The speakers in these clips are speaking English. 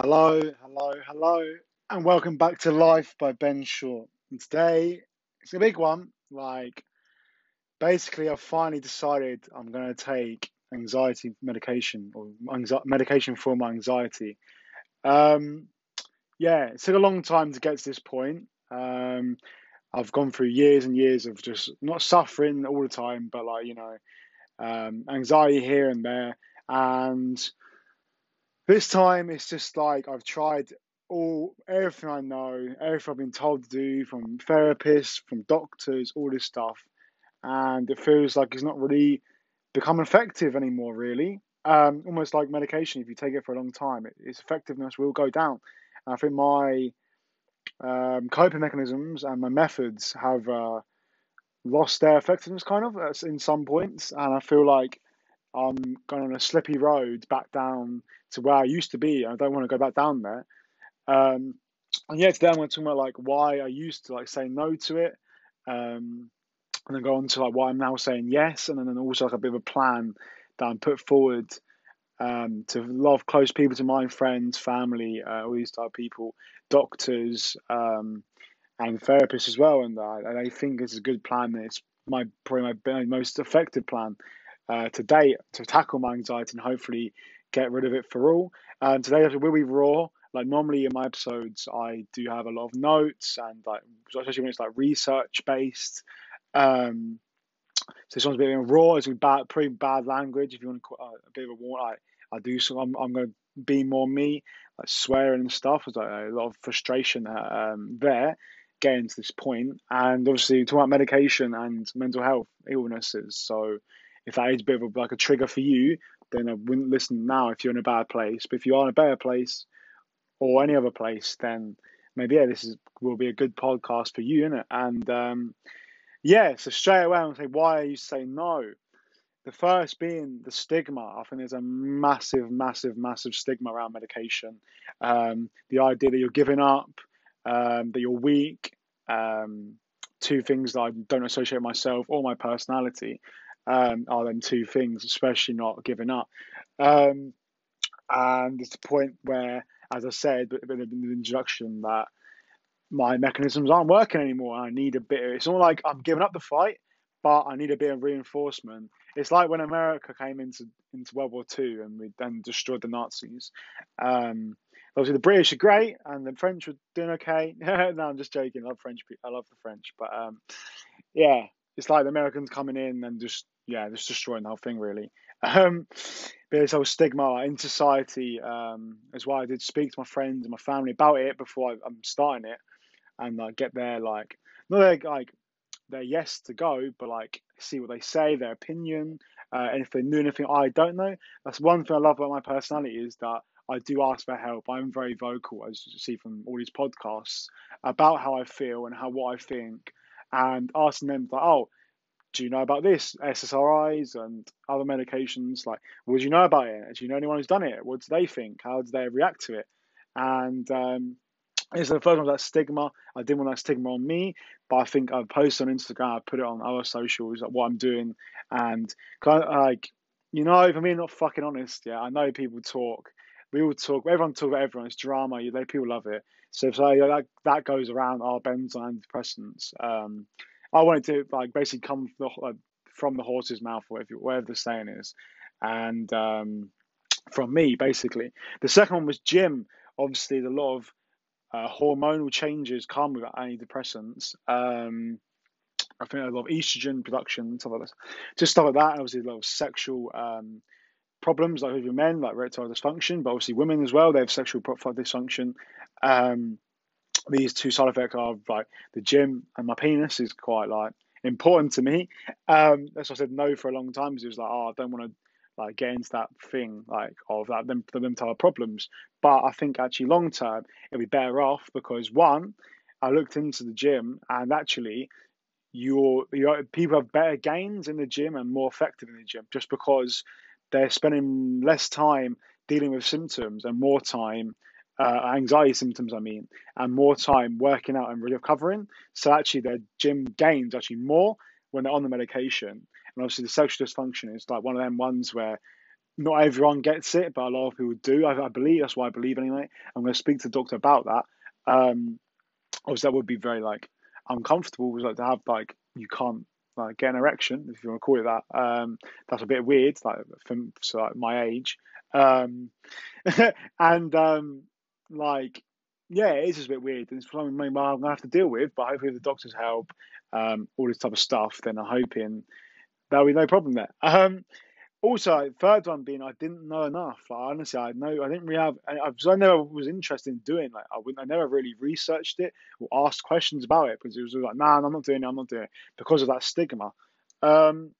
Hello, hello, hello, and welcome back to Life by Ben Short. And today, it's a big one. Like, basically, I've finally decided I'm going to take anxiety medication or medication for my anxiety. Um, yeah, it took a long time to get to this point. Um, I've gone through years and years of just not suffering all the time, but like, you know, um, anxiety here and there. And this time it's just like I've tried all everything I know, everything I've been told to do from therapists, from doctors, all this stuff, and it feels like it's not really become effective anymore. Really, um, almost like medication. If you take it for a long time, it, its effectiveness will go down. And I think my um, coping mechanisms and my methods have uh, lost their effectiveness, kind of, in some points, and I feel like I'm going on a slippy road back down to where I used to be. I don't want to go back down there. Um, and yeah, today I'm going to talk about like why I used to like say no to it, um, and then go on to like why I'm now saying yes, and then also like a bit of a plan that I'm put forward um, to love close people to mine, friends, family, uh, all these type of people, doctors, um, and therapists as well. And I, I think it's a good plan. It's my probably my most effective plan uh, to date to tackle my anxiety and hopefully get rid of it for all. And today will be raw. Like normally in my episodes, I do have a lot of notes and like especially when it's like research based. Um, so this one's a bit raw. It's bad, pretty bad language. If you want to it a bit of a warning, I, I do. So I'm, I'm going to be more me, like swearing and stuff. There's like a lot of frustration uh, um, there getting to this point, and obviously talking about medication and mental health illnesses. So if that is a bit of a, like a trigger for you, then I wouldn't listen now if you're in a bad place. But if you are in a better place or any other place, then maybe yeah, this is will be a good podcast for you, innit? And um, yeah, so straight away I'm say why are you saying no? The first being the stigma. I think there's a massive, massive, massive stigma around medication. Um, the idea that you're giving up, um, that you're weak, um, two things that I don't associate myself or my personality um, are them two things, especially not giving up. Um, and it's the point where, as I said in the introduction, that my mechanisms aren't working anymore. I need a bit. Of, it's not like I'm giving up the fight, but I need a bit of reinforcement. It's like when America came into into World War Two and we then destroyed the Nazis. Um, obviously, the British are great and the French were doing okay. no, I'm just joking. I love French. I love the French, but um, yeah, it's like the Americans coming in and just yeah, just destroying the whole thing really. Um, but this whole stigma in society um, is why I did speak to my friends and my family about it before I, am starting it, and like get their like not their like their yes to go, but like see what they say, their opinion, uh, and if they knew anything I don't know. That's one thing I love about my personality is that I do ask for help. I'm very vocal, as you see from all these podcasts, about how I feel and how what I think, and asking them like, oh do you know about this SSRIs and other medications? Like, do you know about it? Do you know anyone who's done it? What do they think? How do they react to it? And um, it's the first one that stigma. I didn't want that stigma on me, but I think I've posted on Instagram, I put it on other socials, like what I'm doing, and kind of like, you know, if I'm being not fucking honest, yeah, I know people talk. We all talk. Everyone talk about everyone. It's drama. You, they people love it. So, so yeah, that that goes around. Our Ben's on. Um, I wanted to like basically come from the, uh, from the horse's mouth, whatever, whatever the saying is, and um, from me basically. The second one was gym. Obviously, a lot of uh, hormonal changes come with antidepressants. Um, I think a lot of estrogen production, and stuff like that. Just stuff like that. Obviously, a lot of sexual um, problems, like with men, like erectile dysfunction, but obviously women as well. They have sexual dysfunction. Um, these two side effects are like the gym and my penis is quite like important to me. Um, that's why I said no for a long time because it was like, oh, I don't want to like get into that thing like of that them them type of problems. But I think actually long term it'll be better off because one, I looked into the gym and actually your your people have better gains in the gym and more effective in the gym just because they're spending less time dealing with symptoms and more time uh, anxiety symptoms, I mean, and more time working out and recovering. So actually, their gym gains actually more when they're on the medication. And obviously, the sexual dysfunction is like one of them ones where not everyone gets it, but a lot of people do. I, I believe that's why I believe anyway. I'm going to speak to the doctor about that. Um, obviously, that would be very like uncomfortable. Was like to have like you can't like get an erection if you want to call it that. Um, that's a bit weird, like from like my age. Um, and um, like yeah, it is just a bit weird. And it's something I'm going to have to deal with, but hopefully, with the doctor's help, um, all this type of stuff, then I'm hoping there'll be no problem there. Um, also, third one being I didn't know enough. Like, honestly, I know I didn't really have. I, I, never was interested in doing. Like, I wouldn't. I never really researched it or asked questions about it because it was like, nah, I'm not doing it. I'm not doing it because of that stigma. Um,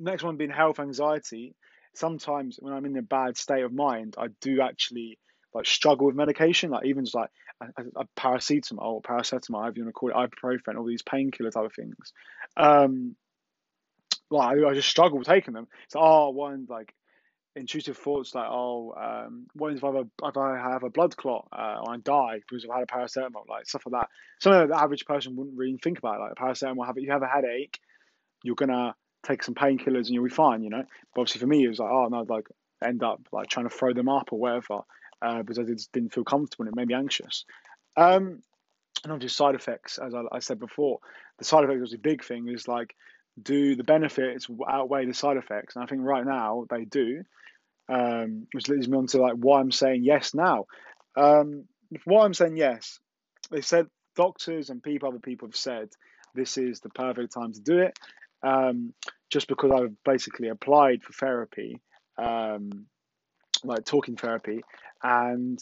next one being health anxiety. Sometimes when I'm in a bad state of mind, I do actually like struggle with medication. Like even just like a, a paracetamol or paracetamol, however you want to call it, ibuprofen, all these painkiller type of things. Um, like I, I just struggle taking them. So oh, one like intrusive thoughts like oh, um, what if I have a, if I have a blood clot uh, or I die because I've had a paracetamol, like stuff like that. Something that the average person wouldn't really think about. Like a paracetamol, have you have a headache, you're gonna take some painkillers and you'll be fine, you know. But obviously for me, it was like oh no, like end up like trying to throw them up or whatever uh, because I just didn't feel comfortable and it made me anxious. Um, and obviously side effects, as I, I said before, the side effects was a big thing. Is like do the benefits outweigh the side effects? And I think right now they do, um, which leads me on to like why I'm saying yes now. Um, why I'm saying yes, they said doctors and people, other people have said this is the perfect time to do it. Um, just because I've basically applied for therapy, um, like talking therapy, and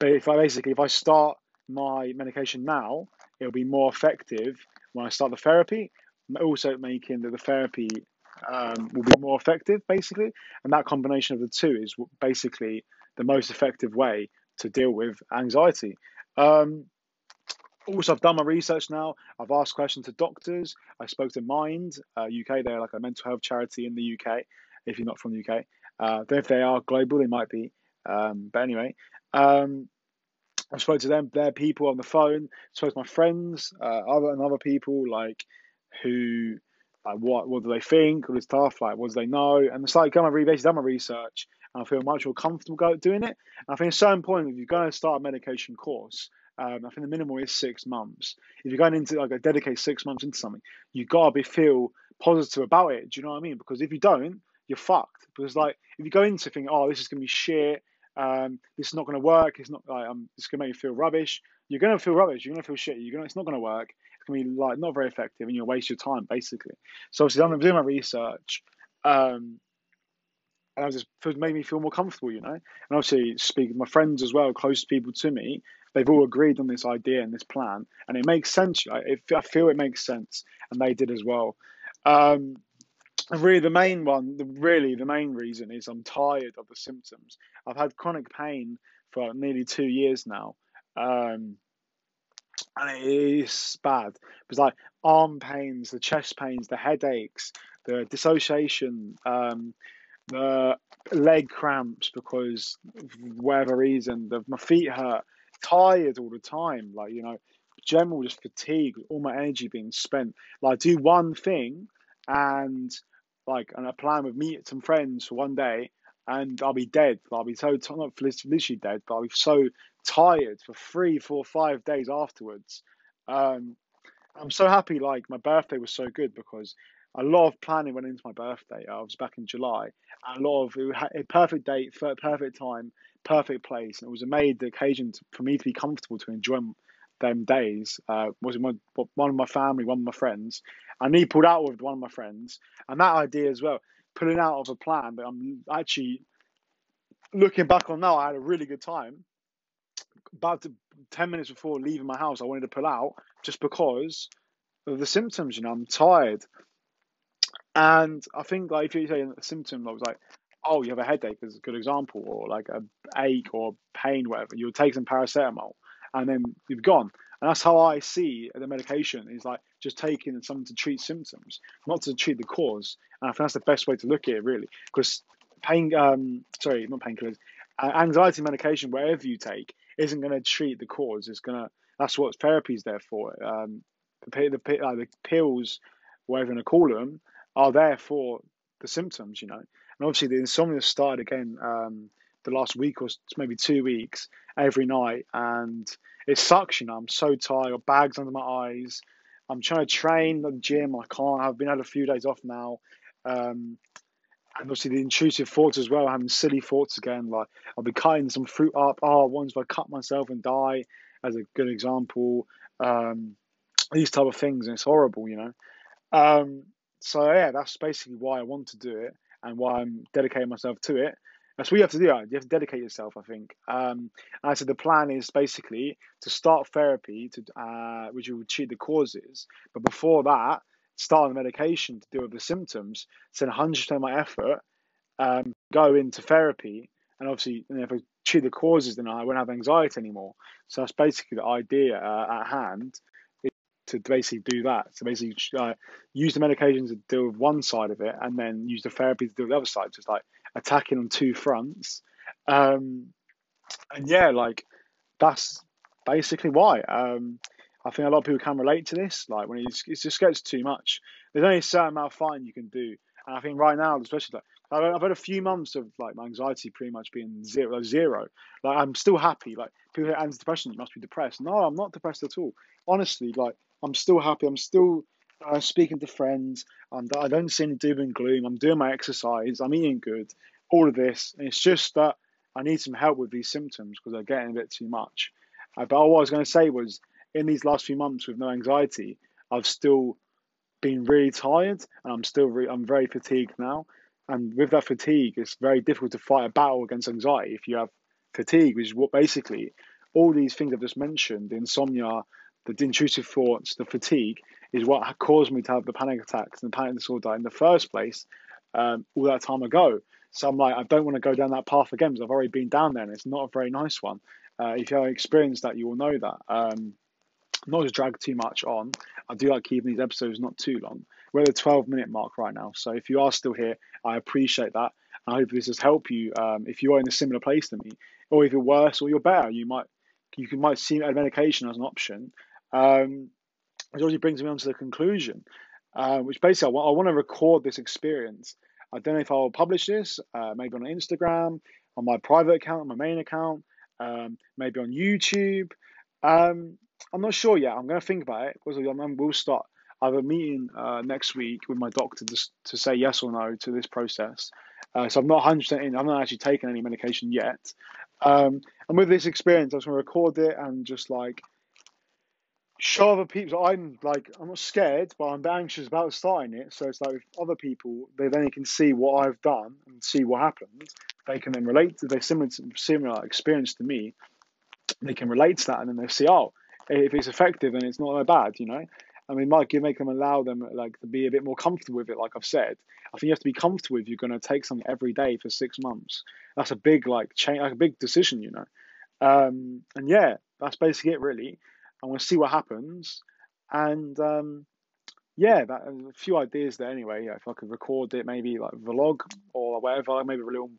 but if I basically if I start my medication now, it'll be more effective when I start the therapy also making that the therapy um, will be more effective, basically. And that combination of the two is basically the most effective way to deal with anxiety. Um, also, I've done my research now. I've asked questions to doctors. I spoke to Mind uh, UK. They're like a mental health charity in the UK. If you're not from the UK, uh, if they are global, they might be. Um, but anyway, um, I spoke to them. Their people on the phone. Spoke to my friends, uh, other and other people like who like what what do they think all this stuff like what do they know and it's like of basically done my research and I feel much more comfortable doing it and I think it's so important if you're going to start a medication course um, I think the minimum is six months if you're going into like a dedicate six months into something you gotta be feel positive about it do you know what I mean because if you don't you're fucked because like if you go into thinking oh this is gonna be shit um, this is not going to work. It's not like um, it's going to make you feel rubbish. You're going to feel rubbish. You're going to feel shit. You're going. To, it's not going to work can be like not very effective and you'll waste your time basically. So obviously I'm doing my research. Um, and I just it made me feel more comfortable, you know. And obviously, speaking to my friends as well, close people to me, they've all agreed on this idea and this plan, and it makes sense. It, I feel it makes sense, and they did as well. Um, really, the main one, really the main reason is I'm tired of the symptoms. I've had chronic pain for nearly two years now. Um, and it is bad it's like arm pains, the chest pains, the headaches, the dissociation, um, the leg cramps because whatever reason, the, my feet hurt, tired all the time, like you know, general just fatigue, all my energy being spent. Like do one thing and like and a plan with me some friends for one day and I'll be dead. I'll be so not literally dead, but I'll be so tired for three, four, five days afterwards. Um, I'm so happy. Like my birthday was so good because a lot of planning went into my birthday. I was back in July. a lot of it had a perfect date, perfect time, perfect place, and it was a made the occasion to, for me to be comfortable to enjoy them days. Uh, was one, one of my family, one of my friends, and he pulled out with one of my friends, and that idea as well, pulling out of a plan. But I'm actually looking back on now, I had a really good time about to, 10 minutes before leaving my house, I wanted to pull out just because of the symptoms. You know, I'm tired. And I think, like, if you say a symptom, I was like, oh, you have a headache, is a good example, or like a ache or pain, whatever. You'll take some paracetamol and then you've gone. And that's how I see the medication is like just taking something to treat symptoms, not to treat the cause. And I think that's the best way to look at it, really, because pain, um, sorry, not painkillers, uh, anxiety medication, wherever you take, isn't going to treat the cause. It's going to. That's what therapy is there for. Um, the the, uh, the pills, whatever you want to call them, are there for the symptoms. You know, And obviously, the insomnia started again um, the last week or maybe two weeks every night, and it sucks. You know, I'm so tired. Got bags under my eyes. I'm trying to train the gym. I can't. I've been had a few days off now. Um, and obviously the intrusive thoughts as well, having silly thoughts again, like I'll be cutting some fruit up. Oh, once if I cut myself and die, as a good example. Um, these type of things, and it's horrible, you know. Um, so yeah, that's basically why I want to do it and why I'm dedicating myself to it. That's what you have to do. You have to dedicate yourself, I think. Um, and so the plan is basically to start therapy, to uh, which will treat the causes. But before that, start on the medication to deal with the symptoms. Send 100% of my effort, um, go into therapy, and obviously, and if I treat the causes, then I won't have anxiety anymore. So that's basically the idea uh, at hand to basically do that. So basically, uh, use the medications to deal with one side of it, and then use the therapy to deal with the other side. Just like attacking on two fronts. Um, and yeah, like that's basically why. Um, I think a lot of people can relate to this. Like when it's, it just gets too much. There's only a certain amount of fighting you can do, and I think right now, especially like I've had a few months of like my anxiety pretty much being zero, zero. Like I'm still happy. Like people say antidepressant, you must be depressed. No, I'm not depressed at all. Honestly, like I'm still happy. I'm still uh, speaking to friends. and I don't see any doom and gloom. I'm doing my exercise. I'm eating good. All of this. And it's just that I need some help with these symptoms because they're getting a bit too much. Uh, but what I was going to say was, in these last few months with no anxiety, I've still been really tired, and I'm still re- I'm very fatigued now. And with that fatigue, it's very difficult to fight a battle against anxiety if you have fatigue, which is what basically all these things I've just mentioned, the insomnia, the intrusive thoughts, the fatigue, is what caused me to have the panic attacks and the panic disorder in the first place um, all that time ago. So I'm like, I don't want to go down that path again because I've already been down there and it's not a very nice one. Uh, if you have experienced that, you will know that. Um, not to drag too much on, I do like keeping these episodes not too long. We're at the 12 minute mark right now. So if you are still here, I appreciate that. I hope this has helped you. Um, if you are in a similar place to me, or if you're worse or you're better, you might you can, might see medication as an option. Um, which already brings me on to the conclusion, uh, which basically I want, to record this experience. I don't know if I'll publish this, uh, maybe on Instagram, on my private account, on my main account, um, maybe on YouTube. Um, I'm not sure yet. I'm going to think about it because we'll start. I have a meeting uh, next week with my doctor to, to say yes or no to this process. Uh, so I'm not 100% in. I'm not actually taking any medication yet. Um, and with this experience, I just want to record it and just like show other people. I'm like, I'm not scared, but I'm anxious about starting it. So it's like if other people, they then can see what I've done and see what happened. They can then relate to their similar similar experience to me. They can relate to that, and then they see, oh, if it's effective, then it's not that bad, you know. I mean, might give make them allow them like to be a bit more comfortable with it. Like I've said, I think you have to be comfortable if you're going to take something every day for six months. That's a big like change, like a big decision, you know. Um, and yeah, that's basically it, really. I want to see what happens. And um, yeah, that a few ideas there anyway. Yeah, if I could record it, maybe like vlog or whatever, maybe a little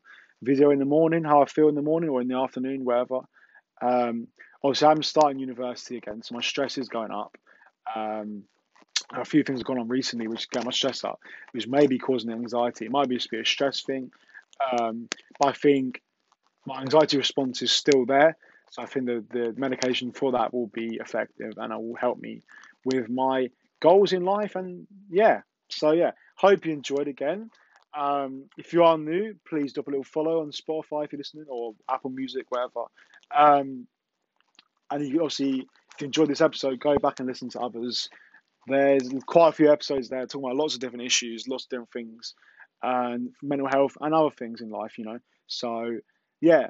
video in the morning, how I feel in the morning or in the afternoon, wherever. Um, obviously, I'm starting university again, so my stress is going up. Um, a few things have gone on recently which get my stress up, which may be causing anxiety. It might be just be a stress thing, um, but I think my anxiety response is still there. So I think the, the medication for that will be effective and it will help me with my goals in life. And yeah, so yeah, hope you enjoyed again. Um, if you are new, please drop a little follow on Spotify if you're listening or Apple Music, wherever. Um, and you obviously, if you enjoyed this episode, go back and listen to others. There's quite a few episodes there talking about lots of different issues, lots of different things, and mental health and other things in life, you know. So, yeah,